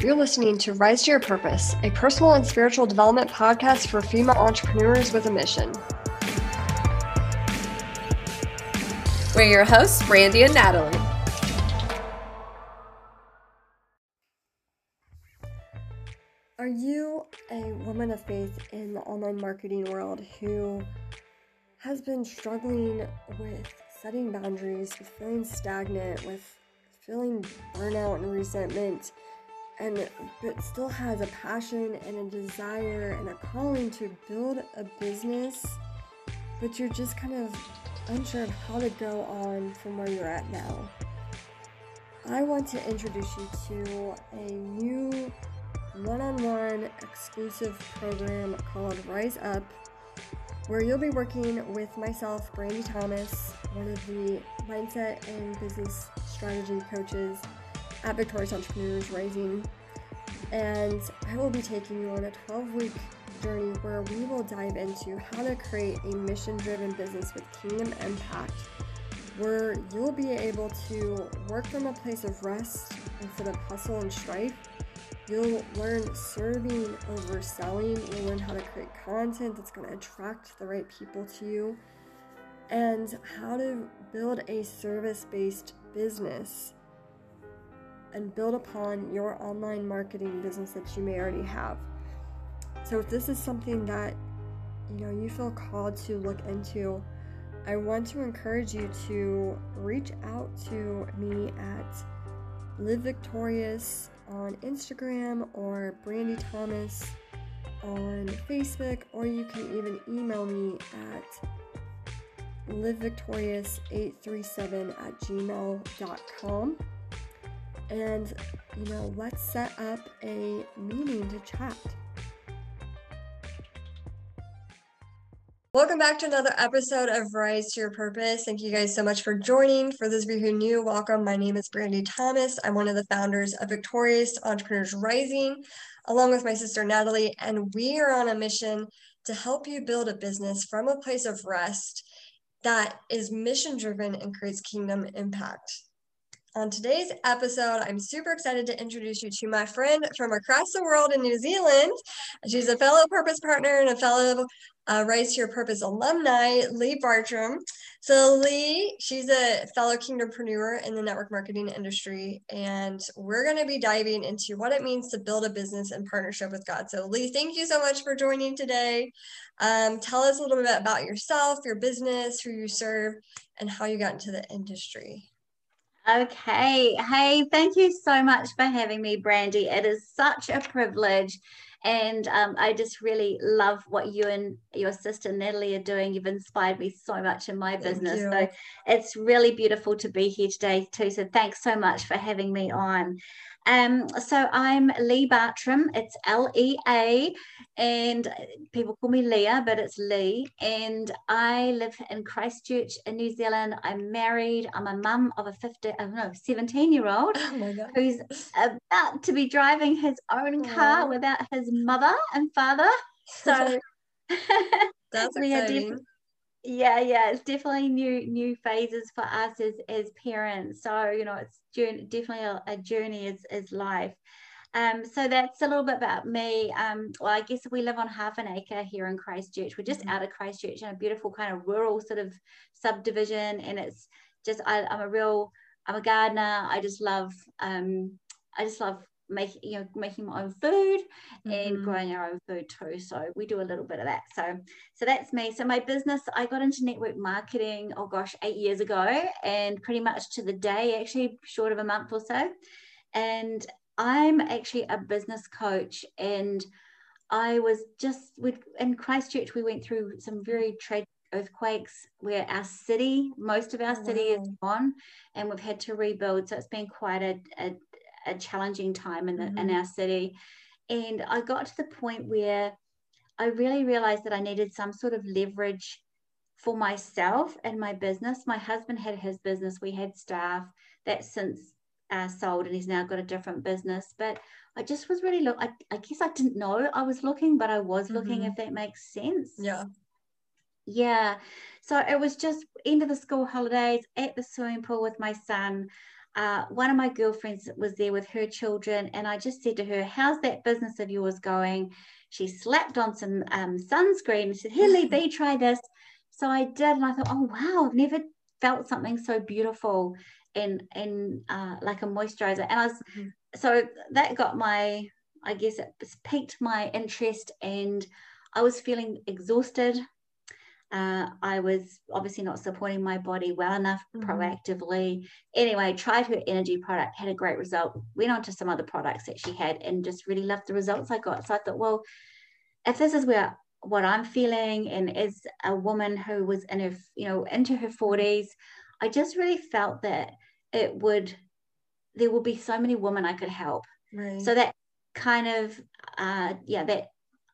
You're listening to Rise to Your Purpose, a personal and spiritual development podcast for female entrepreneurs with a mission. We're your hosts, Brandy and Natalie. Are you a woman of faith in the online marketing world who has been struggling with setting boundaries, with feeling stagnant, with feeling burnout and resentment? And but still has a passion and a desire and a calling to build a business but you're just kind of unsure of how to go on from where you're at now. I want to introduce you to a new one-on-one exclusive program called rise up where you'll be working with myself brandy thomas one of the mindset and business strategy coaches at Victorious Entrepreneurs Rising. And I will be taking you on a 12 week journey where we will dive into how to create a mission driven business with kingdom impact, where you'll be able to work from a place of rest instead of hustle and strife. You'll learn serving over selling. You'll learn how to create content that's going to attract the right people to you and how to build a service based business and build upon your online marketing business that you may already have. So if this is something that you know you feel called to look into, I want to encourage you to reach out to me at Live Victorious on Instagram or Brandy Thomas on Facebook, or you can even email me at livevictorious837 at gmail.com and you know, let's set up a meeting to chat. Welcome back to another episode of Rise to Your Purpose. Thank you guys so much for joining. For those of you who are new, welcome. My name is Brandy Thomas. I'm one of the founders of Victorious Entrepreneurs Rising, along with my sister Natalie, and we are on a mission to help you build a business from a place of rest that is mission driven and creates kingdom impact. On today's episode, I'm super excited to introduce you to my friend from across the world in New Zealand. She's a fellow purpose partner and a fellow uh, Rise to Your Purpose alumni, Lea Bartram. So, Lea, she's a fellow kingdompreneur in the network marketing industry, and we're going to be diving into what it means to build a business in partnership with God. So, Lea, thank you so much for joining today. Um, tell us a little bit about yourself, your business, who you serve, and how you got into the industry. Okay. Hey, thank you so much for having me, Brandy. It is such a privilege. And um, I just really love what you and your sister Natalie are doing. You've inspired me so much in my business. So it's really beautiful to be here today, too. So thanks so much for having me on. Um, so I'm Lea Bartram. It's L E A, and people call me Leah, but it's Lea. And I live in Christchurch in New Zealand. I'm married. I'm a mum of a 50, I don't know, 17 year old oh who's about to be driving his own car Aww. without his mother and father. So that's exciting yeah yeah it's definitely new new phases for us as as parents so you know it's journey, definitely a, a journey is, is life um, so that's a little bit about me. Um, well, I guess we live on half an acre here in Christchurch. We're just mm-hmm. out of Christchurch in a beautiful kind of rural sort of subdivision, and it's just I, am a real I'm a gardener. I just love um, I just love making you know making my own food mm-hmm. and growing our own food too so we do a little bit of that so so that's me so my business i got into network marketing oh gosh eight years ago and pretty much to the day actually short of a month or so and i'm actually a business coach and i was just with in christchurch we went through some very tragic earthquakes where our city most of our city wow. is gone and we've had to rebuild so it's been quite a, a a challenging time in, the, mm-hmm. in our city. And I got to the point where I really realized that I needed some sort of leverage for myself and my business. My husband had his business, we had staff that since uh, sold and he's now got a different business. But I just was really look. I, I guess I didn't know I was looking, but I was looking. Mm-hmm. If that makes sense. Yeah. Yeah. So it was just end of the school holidays at the swimming pool with my son uh, one of my girlfriends was there with her children, and I just said to her, How's that business of yours going? She slapped on some um, sunscreen and said, Here, Lea B, try this. So I did, and I thought, Oh, wow, I've never felt something so beautiful and and uh, like a moisturizer. And I was mm-hmm. so that got my, I guess it piqued my interest, and I was feeling exhausted uh, I was obviously not supporting my body well enough mm-hmm. proactively. Anyway, tried her energy product, had a great result. Went on to some other products that she had and just really loved the results I got. So I thought, well, if this is where what I'm feeling, and as a woman who was in her, you know, into her 40s, I just really felt that it would, there will be so many women I could help. Right. So that kind of, uh, yeah, that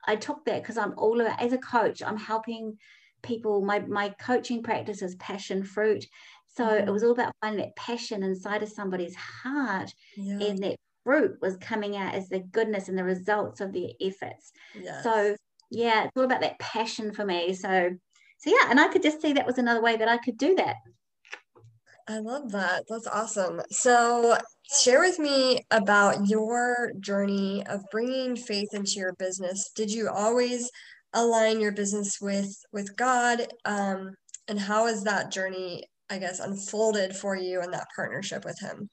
I took that because I'm all about, as a coach, I'm helping people my my coaching practice is passion fruit so mm. it was all about finding that passion inside of somebody's heart yeah. and that fruit was coming out as the goodness and the results of their efforts yes. so yeah it's all about that passion for me so so yeah and i could just see that was another way that i could do that I love that. That's awesome. So, share with me about your journey of bringing faith into your business. Did you always align your business with with God um, and how has that journey I guess unfolded for you in that partnership with him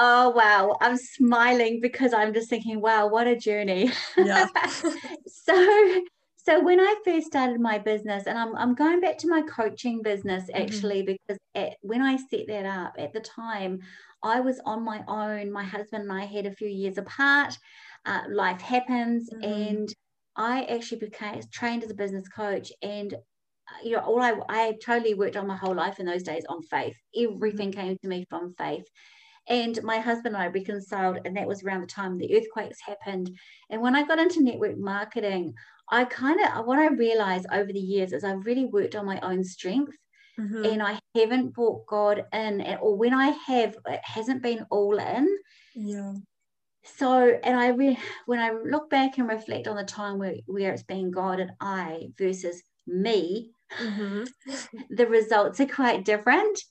Oh wow, I'm smiling because I'm just thinking, wow, what a journey. Yeah. so so when I first started my business, and I'm, I'm going back to my coaching business mm-hmm. actually, mm-hmm. because at, when I set that up at the time, I was on my own. My husband and I had a few years apart. Uh, life happens, mm-hmm. and I actually became trained as a business coach and uh, you know all I I totally worked on my whole life in those days on faith. Everything came to me from faith. And my husband and I reconciled, and that was around the time the earthquakes happened. And when I got into network marketing, I kind of what I realized over the years is I've really worked on my own strength. Mm-hmm. And I haven't brought God in, or when I have, it hasn't been all in. Yeah so and i re- when i look back and reflect on the time where, where it's been god and i versus me mm-hmm. the results are quite different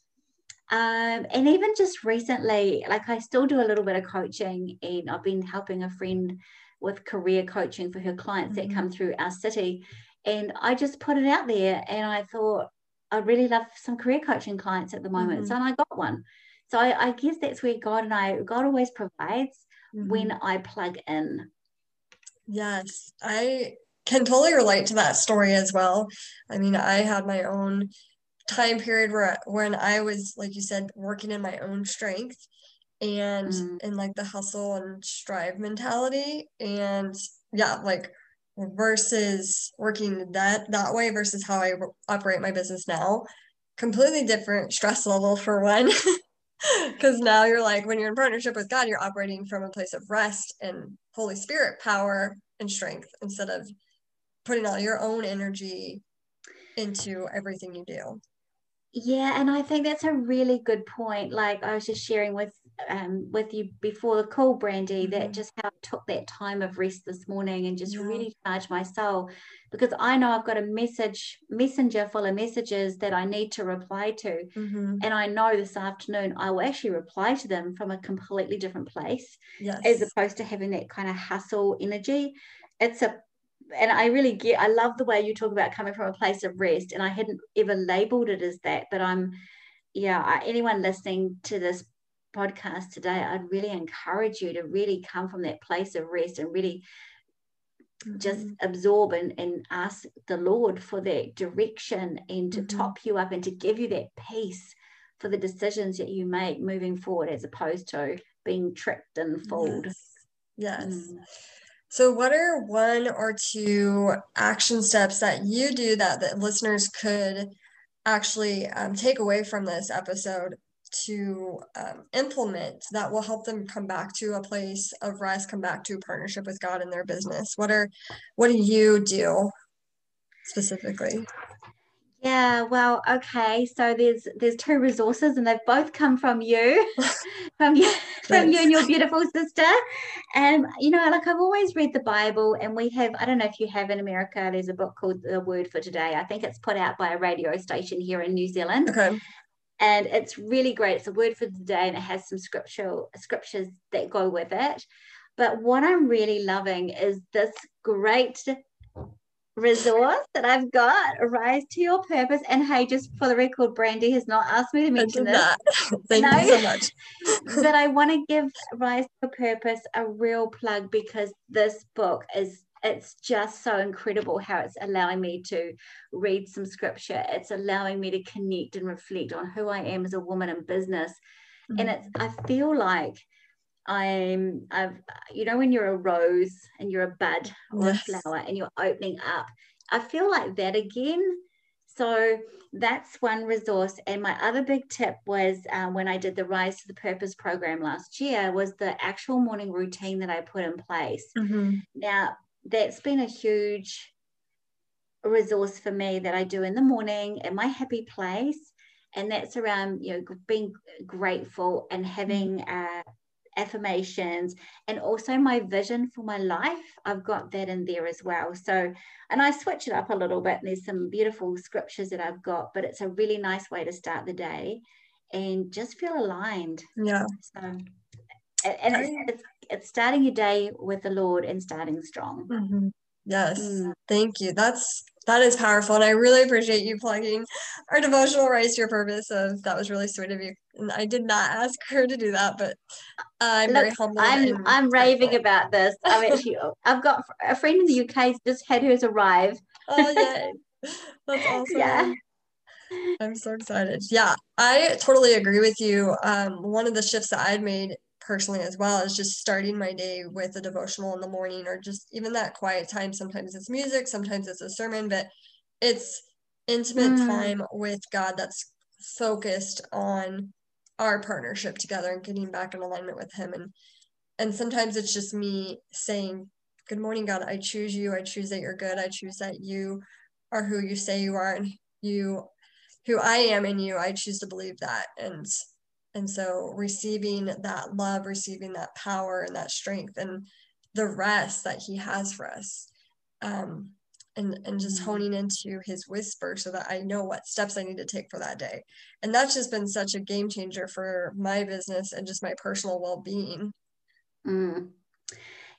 um, and even just recently like i still do a little bit of coaching and i've been helping a friend with career coaching for her clients mm-hmm. that come through our city and i just put it out there and i thought i really love some career coaching clients at the moment mm-hmm. so i got one so I, I guess that's where god and i god always provides mm-hmm. when I plug in. Yes, I can totally relate to that story as well. I mean, I had my own time period where when I was, like you said, working in my own strength and mm. in like the hustle and strive mentality. And yeah, like versus working that that way versus how I operate my business now. Completely different stress level for one. because now you're like when you're in partnership with god you're operating from a place of rest and holy spirit power and strength instead of putting all your own energy into everything you do. Yeah and i think that's a really good point like i was just sharing with um, with you before the call brandy mm-hmm. that just how I took that time of rest this morning and just yeah. really charge my soul because i know i've got a message messenger full of messages that i need to reply to mm-hmm. and i know this afternoon i will actually reply to them from a completely different place yes. as opposed to having that kind of hustle energy it's a and I really get, I love the way you talk about coming from a place of rest. And I hadn't ever labeled it as that, but I'm, yeah, anyone listening to this podcast today, I'd really encourage you to really come from that place of rest and really mm-hmm. just absorb and, and ask the Lord for that direction and to mm-hmm. top you up and to give you that peace for the decisions that you make moving forward as opposed to being tricked and fooled. Yes. yes. Mm. So, what are one or two action steps that you do that the listeners could actually um, take away from this episode to um, implement that will help them come back to a place of rest, come back to a partnership with God in their business? What are what do you do specifically? Yeah, well, okay. So there's there's two resources, and they've both come from you, from you, from you and your beautiful sister. And you know, like I've always read the Bible, and we have. I don't know if you have in America. There's a book called The Word for Today. I think it's put out by a radio station here in New Zealand. Okay. And it's really great. It's a word for the day, and it has some scriptural scriptures that go with it. But what I'm really loving is this great resource that I've got, Rise to Your Purpose. And hey, just for the record, Brandy has not asked me to mention this. Thank no, you so much. but I want to give Rise to Your Purpose a real plug because this book is it's just so incredible how it's allowing me to read some scripture. It's allowing me to connect and reflect on who I am as a woman in business. Mm-hmm. And it's I feel like I'm I've you know when you're a rose and you're a bud or yes. a flower and you're opening up. I feel like that again. So that's one resource. And my other big tip was um, when I did the Rise to the Purpose program last year was the actual morning routine that I put in place. Mm-hmm. Now that's been a huge resource for me that I do in the morning in my happy place. And that's around you know being grateful and having uh, affirmations and also my vision for my life. I've got that in there as well. So and i switch it up a little bit And there's some beautiful scriptures that i've got but it's a really nice way to start the day and just feel aligned. Yeah. So and it's, it's, it's starting your day with the lord and starting strong. Mm-hmm. yes. Mm. thank you. That's that is powerful and i really appreciate you plugging our devotional rise to your purpose of that was really sweet of you and i did not ask her to do that but i'm Look, very humble i'm i'm raving about this. I'm actually i've got a friend in the uk just had hers arrive. Oh yeah that's awesome. Yeah. I'm so excited. Yeah i totally agree with you. Um, one of the shifts that i'd made personally as well is just starting my day with a devotional in the morning or just even that quiet time. Sometimes it's music, sometimes it's a sermon, but it's intimate mm. time with God that's focused on our partnership together and getting back in alignment with him. And and sometimes it's just me saying good morning god. I choose you. I choose that you're good. I choose that you are who you say you are and you who i am in you. I choose to believe that. And and so receiving that love, receiving that power and that strength and the rest that he has for us. Um, and, and just mm-hmm. honing into his whisper so that I know what steps I need to take for that day. And that's just been such a game changer for my business and just my personal well being. Mm.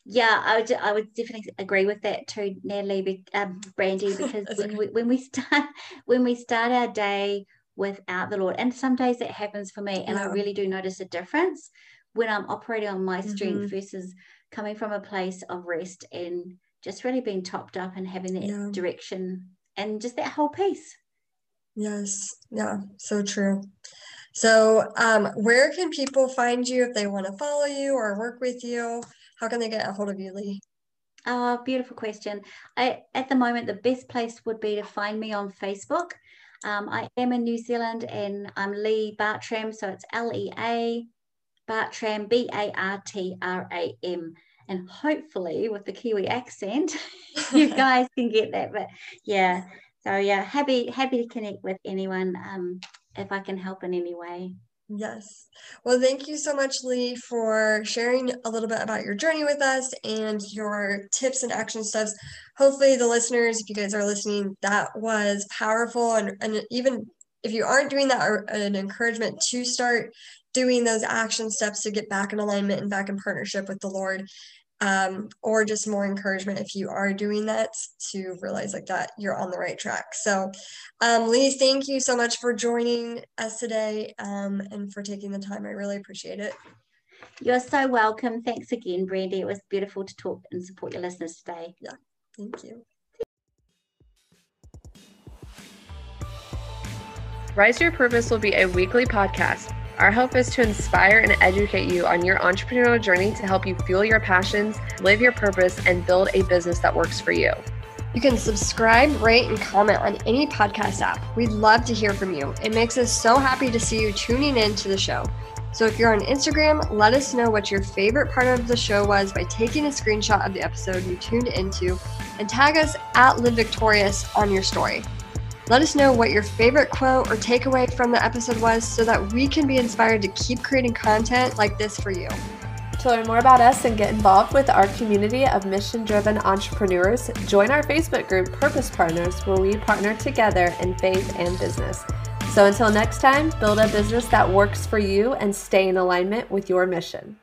Yeah, I would, I would definitely agree with that too, Natalie, um, Brandy, because when, we, when we start when we start our day without the Lord. And some days that happens for me, and yeah. I really do notice a difference when I'm operating on my strength mm-hmm. versus coming from a place of rest and just really being topped up and having that yeah. direction and just that whole peace. Yes, yeah, so true. So, um, where can people find you if they want to follow you or work with you? How can they get a hold of you, Lea? Oh, beautiful question. I, at the moment, the best place would be to find me on Facebook. Um, I am in New Zealand and I'm Lea Bartram, so it's L E A Bartram, B A R T R A M. And hopefully, with the Kiwi accent, you guys can get that. But yeah, so yeah, happy happy to connect with anyone um, if I can help in any way. Yes. Well, thank you so much, Lea, for sharing a little bit about your journey with us and your tips and action steps. Hopefully, the listeners, if you guys are listening, that was powerful. And, and even if you aren't doing that, an encouragement to start doing those action steps to get back in alignment and back in partnership with the Lord um, or just more encouragement if you are doing that to realize like that you're on the right track. So, um, Lea, thank you so much for joining us today um, and for taking the time. I really appreciate it. You're so welcome. Thanks again, Brandy. It was beautiful to talk and support your listeners today. Yeah, thank you. Rise Your Purpose will be a weekly podcast our hope is to inspire and educate you on your entrepreneurial journey to help you fuel your passions, live your purpose, and build a business that works for you. You can subscribe, rate, and comment on any podcast app. We'd love to hear from you. It makes us so happy to see you tuning in to the show. So if you're on Instagram, let us know what your favorite part of the show was by taking a screenshot of the episode you tuned into and tag us at Live Victorious on your story. Let us know what your favorite quote or takeaway from the episode was so that we can be inspired to keep creating content like this for you. To learn more about us and get involved with our community of mission driven entrepreneurs, join our Facebook group Purpose Partners, where we partner together in faith and business. So until next time, build a business that works for you and stay in alignment with your mission.